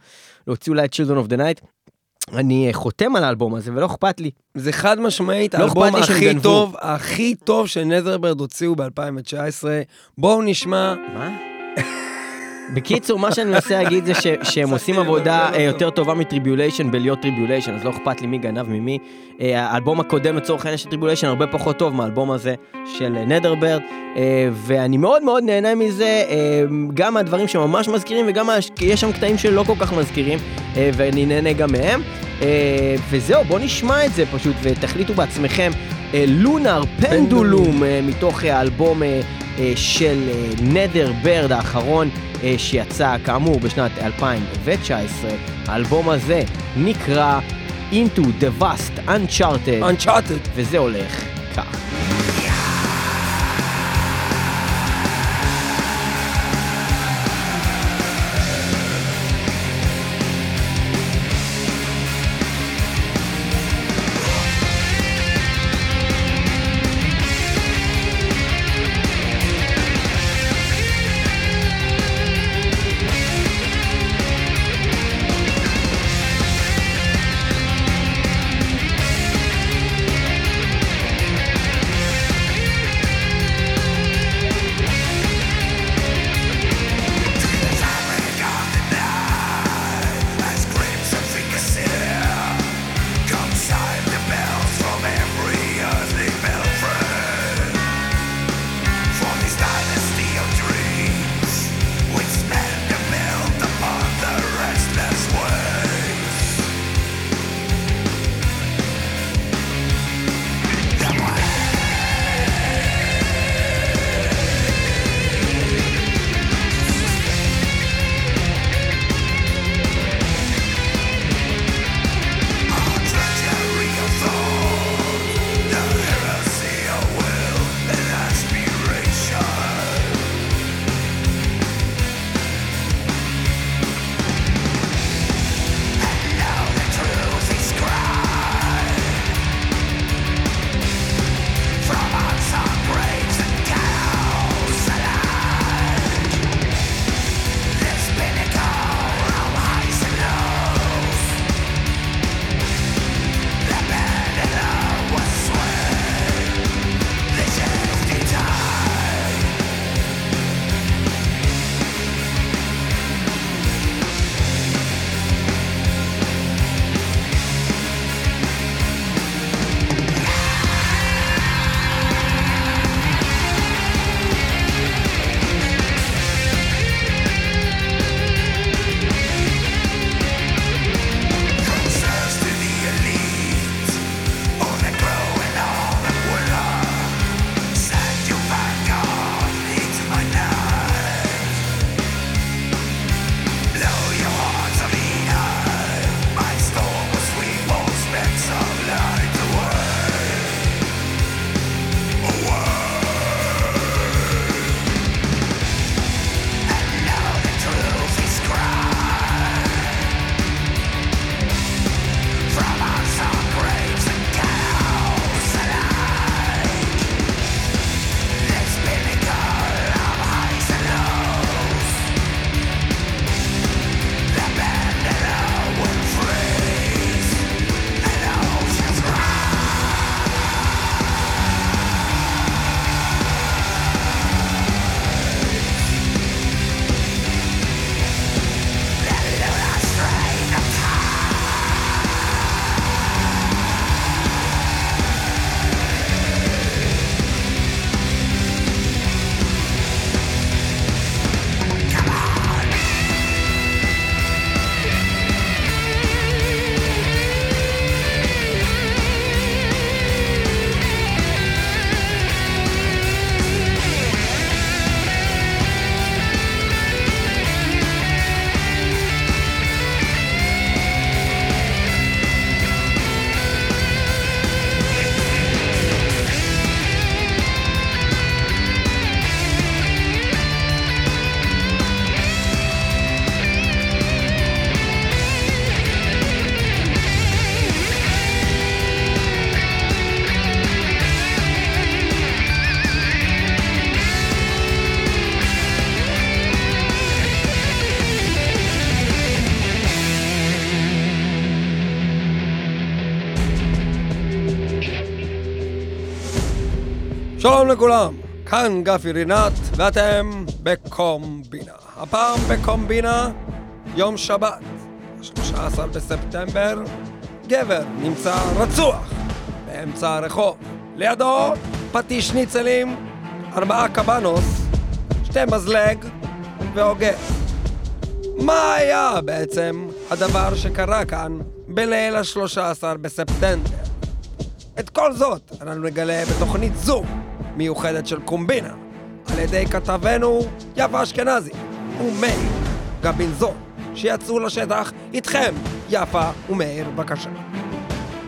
להוציא אולי את Children of the Night. אני אה, חותם על האלבום הזה ולא אכפת לי. זה חד משמעית לא האלבום הכי גנבו. טוב, הכי טוב ש Netherbird הוציאו ב-2019. בואו נשמע מה? בקיצור, מה שאני מנסה להגיד זה ש, שהם עושים עבודה אה, יותר טובה מ Tribulation בלהיות Tribulation, אז לא אכפת לי מי גנב ממי. אה, האלבום הקודם לצורך העניין של Tribulation הרבה פחות טוב מהאלבום הזה של נדרברד, ואני מאוד מאוד נהנה מזה, אה, גם מהדברים שממש מזכירים וגם יש שם קטעים שלא כל כך מזכירים, אה, ואני נהנה גם מהם. אה, וזהו, בואו נשמע את זה פשוט ותחליטו בעצמכם. לונר פנדולום אה, מתוך אה, האלבום אה, אה, של נדר ברד האחרון אה, שיצא כאמור בשנת 2019. האלבום הזה נקרא Into the Vast Uncharted, Uncharted. וזה הולך כך. שלום לכולם, כאן גפי רינת, ואתם בקומבינה. הפעם בקומבינה, יום שבת, 13 בספטמבר, גבר נמצא רצוח באמצע הרחוב. לידו פטיש ניצלים, ארבעה קבנוס, שתי מזלג והוגה. מה היה בעצם הדבר שקרה כאן בליל ה-13 בספטמבר? את כל זאת אנחנו נגלה בתוכנית זו מיוחדת של קומבינה על ידי כתבנו יפה אשכנזי ומאיר גבינזון שיצאו לשטח איתכם יפה ומאיר בבקשה.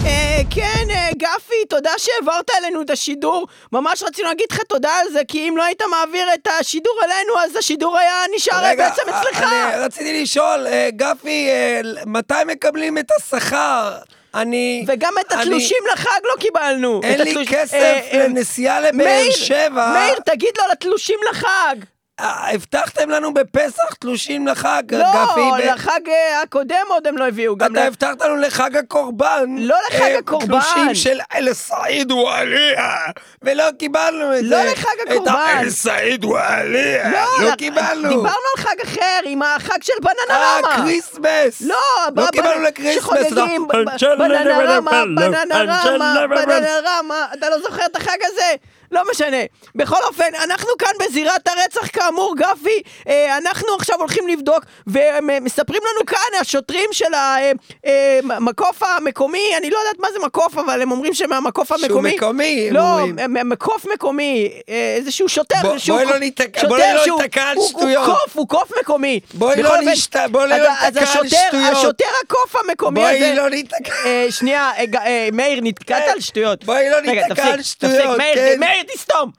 אה, כן, אה, גפי, תודה שהעברת אלינו את השידור. ממש רצינו להגיד לך תודה על זה, כי אם לא היית מעביר את השידור אלינו, אז השידור היה נשאר אה, בעצם אצלך. אני רציתי לשאול, אה, גפי, אה, מתי מקבלים את השכר? אני... וגם את אני- התלושים לחג לא קיבלנו. אין לי התלוש- כסף אה, אה, לנסיעה לבאר מאיר, שבע. מאיר, תגיד לו על התלושים לחג. אה, הבטחתם לנו בפסח תלושים לחג, לא, גפי. ב- לחג אה, הקודם עוד הם לא הביאו. גם אתה ל- הבטחת לנו לחג הקורבן. לא לחג אה, הקורבן. תלושים של אל סעיד וואליה. ולא קיבלנו את לא זה. לחג הקורבן. את אל סעיד וואליה. לא לח- קיבלנו. דיברנו על חג אחר, עם החג של אה, בננרמה. Christmas. לא, לא ב- קיבלנו ב- ל Christmas. שחוגגים ב- ב- בננרמה, בננרמה, בננרמה, אתה לא זוכר את החג הזה? לא משנה. בכל אופן, אנחנו כאן בזירת הרצח כאמור, גפי. אה, אנחנו עכשיו הולכים לבדוק, ומספרים לנו כאן השוטרים של המקוף המקומי, אני לא יודעת מה זה מקוף, אבל הם אומרים שמהמקוף שהוא המקומי. מקומי, הם לא, אומרים. מ- מקוף מקומי, אה, איזשהו שוטר. בוא- שהוא בואי לא ניתקע- בואי לא שהוא- ניתקע על שטויות. הוא קוף, הוא קוף מקומי. בואי לא בואי לא אז- אז ניתקע על השוטר- שטויות. השוטר הקוף המקומי הזה... בואי לא ניתקע. אה, שנייה, אה, אה, מאיר, נתקעת. על שטויות. בואי לא ניתקע על שטויות, כן. מאיר, תסתום.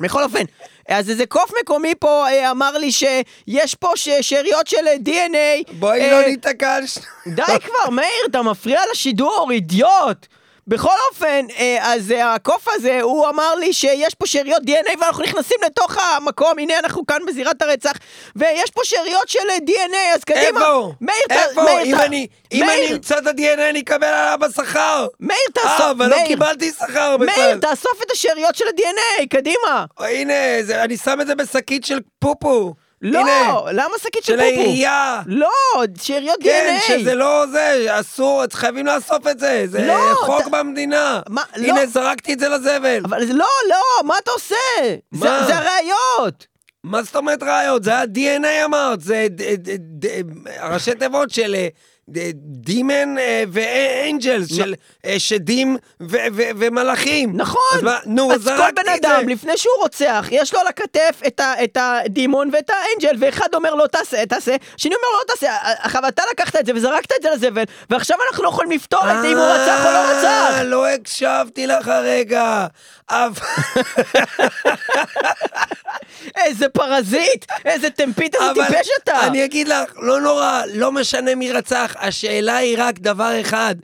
בכל אופן, אז איזה קוף מקומי פה אה, אמר לי שיש פה ש- שאריות של אה, DNA. בואי אה, לא ניתקע על שטויות. די כבר, מאיר, אתה מפריע לשידור, אידיוט! בכל אופן, אה, אז אה, הקוף הזה, הוא אמר לי שיש פה שאריות DNA ואנחנו נכנסים לתוך המקום, הנה אנחנו כאן בזירת הרצח, ויש פה שאריות של אה, DNA, אז קדימה. איפה? מאיר, איפה? מאיר, אם ת- אני- אם מאיר, אני אמצא את ה-DNA אני אקבל עליו בשכר. מאיר, תאסוף, אה, אבל לא מאיר. קיבלתי שכר בכלל. מאיר, תאסוף את השאריות של ה-DNA, קדימה. הנה, זה- אני שם את זה בשקית של פופו. לא, הנה, למה שקית של של פופו? העירייה. לא, שאריות כן, DNA. שזה לא זה, אסור, חייבים לאסוף את זה, זה לא, חוק ת- במדינה. מה, הנה, לא. זרקתי את זה לזבל. אבל לא, לא, מה אתה עושה? מה? זה- זה הראיות. מה זאת אומרת ראיות? זה ה-DNA אמרת, זה ראשי תיבות של אה, דימן אה, ואנג'לס, של אה, שדים ו- ו- ומלאכים. נכון. אז נו, אז כל בן. אדם, לפני שהוא רוצח, יש לו על הכתף את, ה, את הדימון ואת האנג'ל, ואחד אומר לא תעשה, תעשה, השני אומר לא תעשה, עכשיו אתה לקחת את זה וזרקת את זה לזבל, ועכשיו אנחנו לא יכולים לפתור את זה אם הוא רצח או לא רצח. אה, לא הקשבתי לך. אבל... איזה פרזיט, איזה טמפית, איזה טיפש אתה. אני אגיד לך, לא נורא, לא משנה מי רצח, השאלה היא רק דבר אחד.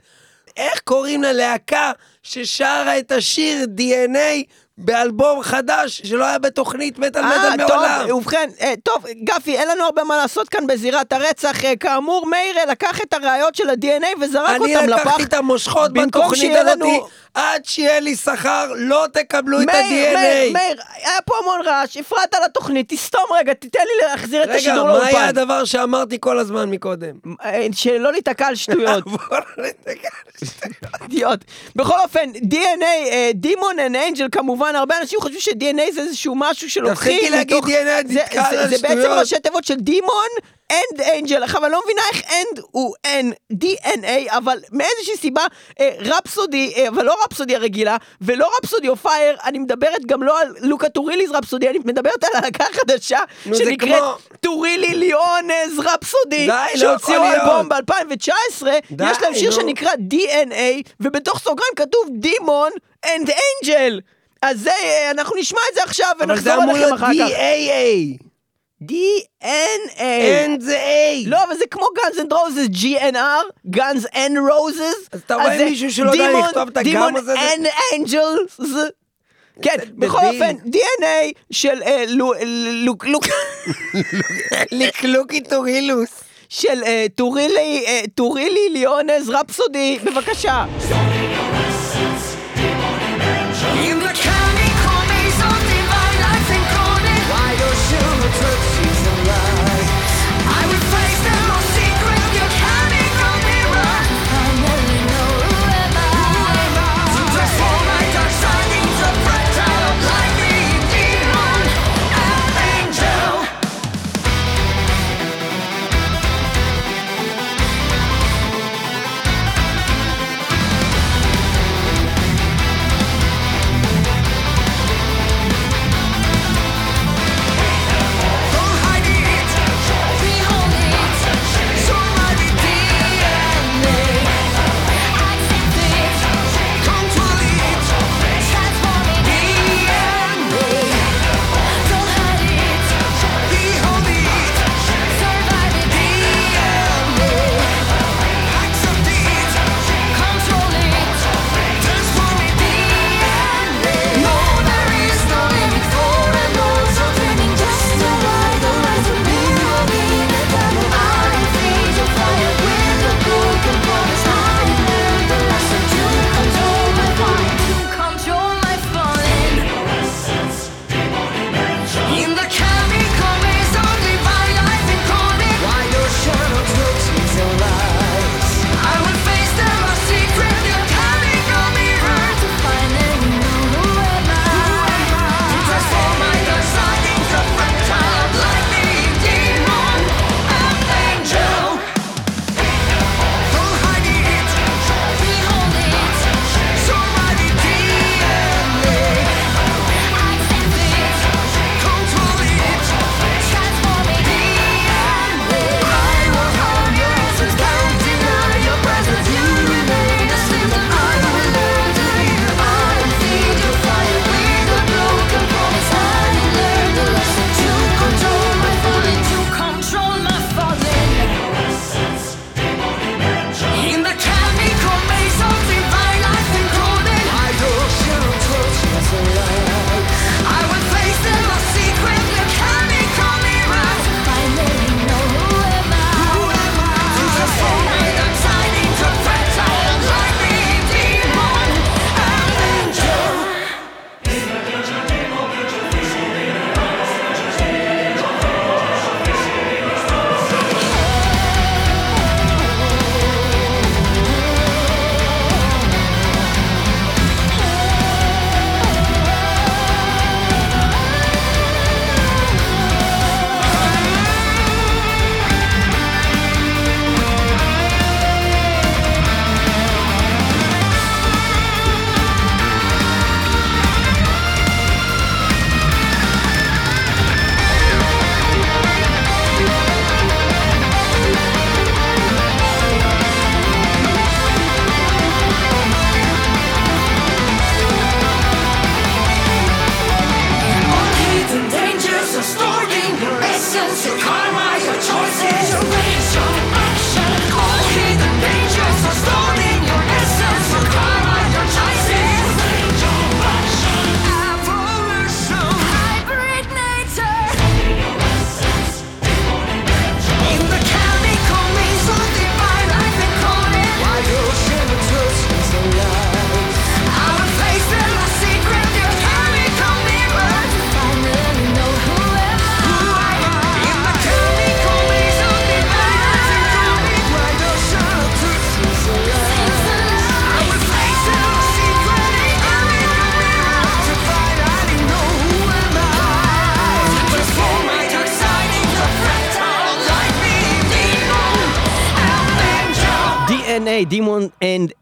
איך קוראים ללהקה ששרה את השיר DNA באלבום חדש שלא היה בתוכנית מטאל מטאל אה, מעולם? טוב, ובכן, אה, טוב, גפי, אין לנו הרבה מה לעשות כאן בזירת הרצח. אה, כאמור, מאיר אה, לקח את הראיות של ה-DNA וזרק אני אותם לפח. לקחתי את המושכות בתוכנית שיהיה הזאת, לנו- עד שיהיה לי שכר, לא תקבלו את מאיר, מאיר, ה-DNA. מאיר, היה פה המון רעש, הפרעת לתוכנית, תסתום רגע, תיתן לי להחזיר את רגע, השידור מה היה לאולפן. הדבר שאמרתי כל הזמן מקודם? אה, שלא להיתקע על שטויות. אידיוט. בכל אופן, DNA, אה, Demon and Angel, כמובן, הרבה אנשים חושבים ש-DNA זה איזשהו משהו שלוקחים תפסיקי להגיד מתוך- DNA, זה- נתקע זה- על זה בעצם שטויות. ראשי תיבות של Demon and Angel. עכשיו, אני לא מבינה איך and הוא N, DNA, אבל מאיזושהי סיבה, אה, Rhapsody, אה, אבל לא Rhapsody הרגילה, ולא Rhapsody of Fire, אני מדברת גם לא על Luca Turilli's Rhapsody, אני מדברת על הלהקה חדשה, נו, זה שנקראת כמו- Turilli Lione's Rhapsody, די, לא שהוציאו להיות. אלבום ב-2019, די, יש להם שיר. שנקרא DNA, ובתוך סוגריים כתוב Demon and Angel. אז זה, אה, אנחנו נשמע את זה עכשיו אבל זה ונחזור אמור אליכם להיות אחר כך. DAA. DNA. אין זה A. לא, אבל זה כמו Guns and Roses, GNR, Guns and Roses. אז אתה רואה מישהו שלא יודע לכתוב את הגם הזה? Demon and אנג'לס. כן, בכל. אופן, DNA של אה, לו- לוק, לוק, לקלוקי טורילוס. של אה, אה, טורילי ליאונז רפסודי, בבקשה.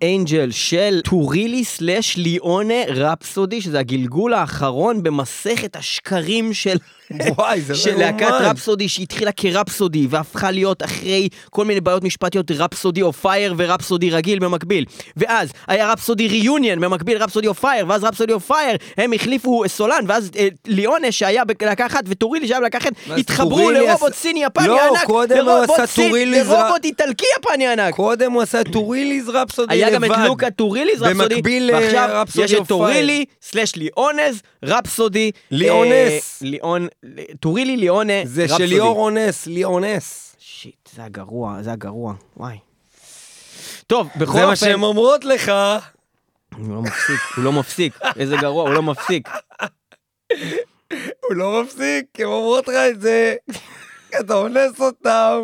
Angel של Turilli slash Lione Rhapsody, שזה הגלגול האחרון במסכת השקרים של... וואי, זה לא של להקת יאומן. Rhapsody שהתחילה כ Rhapsody והפכה להיות אחרי כל מיני בעיות משפטיות Rhapsody of Fire ו Rhapsody רגיל במקביל ואז היה Rhapsody Reunion במקביל Rhapsody of Fire ואז Rhapsody of Fire הם החליפו סולן ואז אה, Lione שהיה בלהקה אחת ו Turilli שהיה בלהקה אחת התחברו לרובוט סיני יפני לא, ענק לרובוט זרה- לרובוט איטלקי יפני ענק קודם הוא עשה טוריליז רפסודי לבד. היה גם את לוקה טוריליז רפסודי, במקביל ועכשיו לרפסודי יש את. טורילי סלאש ליאונז רפסודי. ליאונס. אה, ליאון, טורילי ליאונה זה של. ליאור אונס, ליאונס. שיט, זה הגרוע, זה הגרוע, וואי. טוב, בכל זה מה אופן... שהן אומרות לך. הוא לא מפסיק, הוא לא מפסיק, איזה גרוע, הוא לא מפסיק. הוא לא מפסיק, הן אומרות לך את זה. אתה אונס אותם.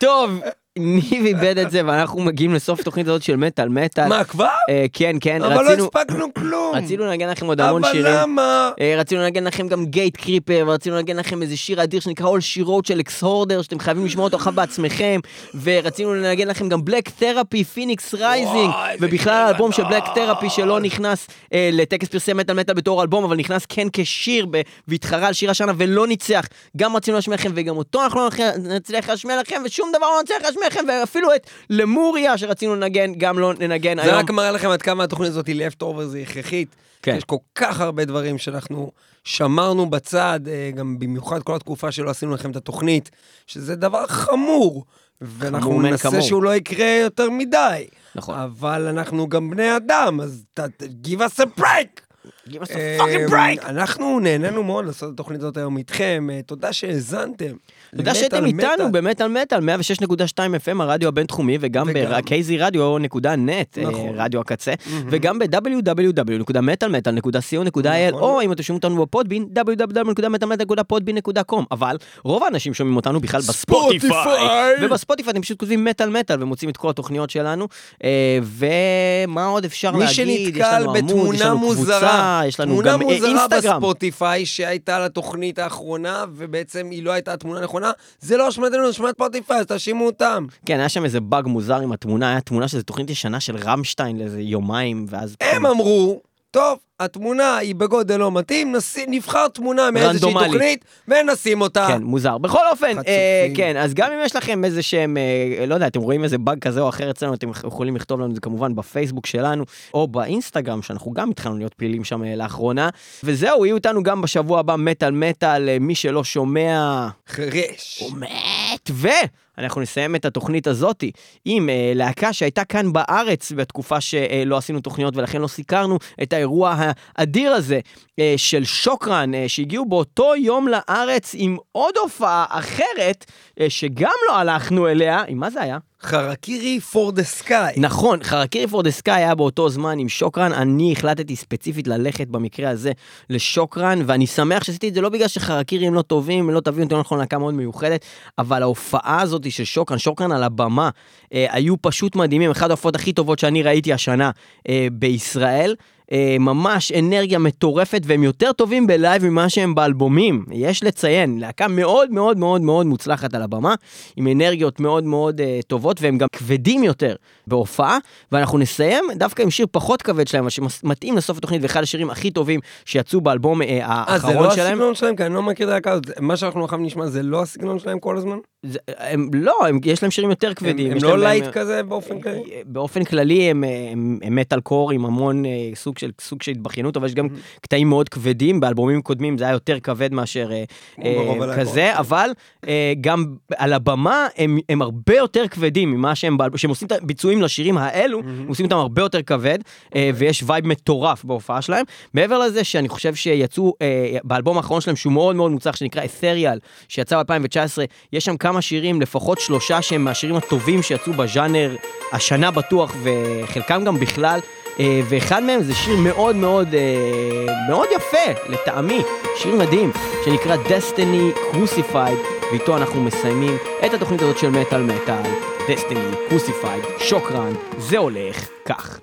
טוב, ניב איבד את זה ואנחנו מגיעים לסוף התוכנית הזאת של מטאל מטאל. מה, כבר? אה, כן, כן, אבל לא. הספקנו כלום. רצינו לנגן לכם עוד המון אבל שירים. למה? אה, רצינו לנגן לכם גם Gatecreeper, ורצינו לנגן לכם איזה שיר אדיר שנקרא All She Wrote של Exhorder, שאתם חייבים לשמוע אותו עכשיו בעצמכם, ורצינו לנגן לכם גם Black Therapy, Phoenix Rising, ובכלל האלבום של. Black Therapy שלא נכנס אה, לטקס פרסי מטאל מטאל בתור אלבום, אבל נכנס כן כשיר והתחרה על שיר השנה ולא ניצח. גם רצינו להשמיע לכם וגם אותו אנחנו לא נצליח להשמיע לכם, ושום דבר לא נצליח להשמיע לכם, ואפילו את למוריה שרצינו לנגן, גם לא ננגן זה היום. רק מראה לכם עד כמה התוכנית הזאת היא left over, זה הכרחית. כן. יש כל כך הרבה דברים שאנחנו שמרנו בצד, אה, גם במיוחד כל התקופה שלא עשינו לכם את התוכנית, שזה דבר חמור. ואנחנו ננסה. שהוא לא יקרה יותר מדי. נכון. אבל אנחנו גם בני אדם, אז ת- ת- give us a break. Give us a fucking אה, break! אנחנו נהנינו מאוד לעשות את התוכנית הזאת היום איתכם, אה, תודה שהאזנתם. תודה שאתם איתנו מטאל. במטאל מטאל 106.2 FM הרדיו הבינתחומי וגם וגם- ב-kzradio.net נכון. רדיו הקצה וגם ב-www.מטאלמטאל.co.il נכון. או אם אתם שומעים אותנו בפודבין www.מטאלמטאל.podbean.com אבל רוב האנשים שומעים אותנו בכלל בספוטיפיי ספוטיפיי. ובספוטיפיי אתם פשוט כותבים מטאל מטאל ומוצאים את כל התוכניות שלנו אה, ומה עוד אפשר מי להגיד יש שנתקל בתמונה מוזרה, יש לנו תמונה גם אה, מוזרה אינסטגרם בספוטיפיי שהייתה לתוכנית האחרונה, ובעצם היא לא הייתה התמונה הנכונה, זה לא אשמתנו, זה אשמת ספוטיפיי, אז תאשימו אותם. כן, היה שם איזה באג מוזר עם התמונה, היה תמונה שזו תוכנית ישנה של רמשטיין לאיזה יומיים, ואז... הם אמרו, טוב, התמונה היא בגודל לא מתאים, נס... נבחר תמונה מאיזושהי. תוכנית, ונשים אותה. כן, מוזר. בכל אופן, חצופים. אה, כן, אז גם אם יש לכם איזה שהם, אה, לא יודע, אתם רואים איזה באג כזה או אחר אצלנו, אתם יכולים לכתוב לנו את זה כמובן בפייסבוק שלנו, או באינסטגרם, שאנחנו גם התחלנו להיות פעילים שם אה, לאחרונה. וזהו, יהיו איתנו גם בשבוע הבא מטאל מטאל, אה, מי שלא שומע, חרש. הוא מת. ואנחנו נסיים את התוכנית הזאתי עם אה, להקה שהייתה כאן בארץ בתקופה שלא עשינו תוכניות ולכן לא סיקרנו את האירוע האדיר הזה אה, של שוקרן, אה, שהגיעו באותו יום לארץ עם עוד הופעה אחרת, אה, שגם לא הלכנו אליה. עם מה זה היה? חרקירי for the sky. נכון, חרקירי פור דה סקאי היה באותו זמן עם שוקרן, אני החלטתי ספציפית ללכת במקרה הזה לשוקרן, ואני שמח שעשיתי את זה לא בגלל שחרקירי הם לא טובים, הם לא תבינו יותר נכון להקה מאוד מיוחדת, אבל ההופעה הזאת של שוקרן, שוקרן על הבמה, אה, היו פשוט מדהימים, אחת ההופעות הכי טובות שאני ראיתי השנה אה, בישראל. אה, ממש אנרגיה מטורפת והם יותר טובים בלייב ממה שהם באלבומים, יש לציין, להקה מאוד מאוד מאוד מאוד מוצלחת על הבמה, עם אנרגיות מאוד מאוד אה, טובות והם גם כבדים יותר בהופעה, ואנחנו נסיים דווקא עם שיר פחות כבד שלהם, אבל שמתאים לסוף התוכנית ואחד השירים הכי טובים שיצאו באלבום אה, אה, זה האחרון לא שלהם. הסגנון שלהם? כי אני לא מכיר את הלהקה הזאת. מה שאנחנו עכשיו נשמע זה לא הסגנון שלהם כל הזמן? זה, הם, לא, הם, יש להם שירים יותר כבדים. הם הם לא להם- light הם- כזה באופן כללי? באופן כללי הם, הם, הם מטאל קור עם המון אה, סוג של סוג של התבכיינות אבל יש גם קטעים מאוד כבדים. באלבומים קודמים זה היה יותר כבד מאשר אה, אה. כזה אבל אה, גם על הבמה הם, הם הרבה יותר כבדים ממה שהם באלבום שהם עושים את הביצועים לשירים האלו הם עושים אותם הרבה יותר כבד אה, ויש vibe מטורף בהופעה שלהם. מעבר לזה שאני חושב שיצאו אה, באלבום האחרון שלהם שהוא מאוד מאוד מוצלח שנקרא Ethereal שיצא ב-2019 יש שם כמה שירים לפחות שלושה שהם מהשירים הטובים שיצאו בז'אנר השנה בטוח וחלקם גם בכלל אה, ואחד מהם זה שיר מאוד מאוד אה, מאוד יפה לטעמי. שיר מדהים שנקרא Destiny Crucified ואיתו אנחנו מסיימים את התוכנית הזאת של מטאל מטאל. Destiny Crucified שוקרן זה הולך כך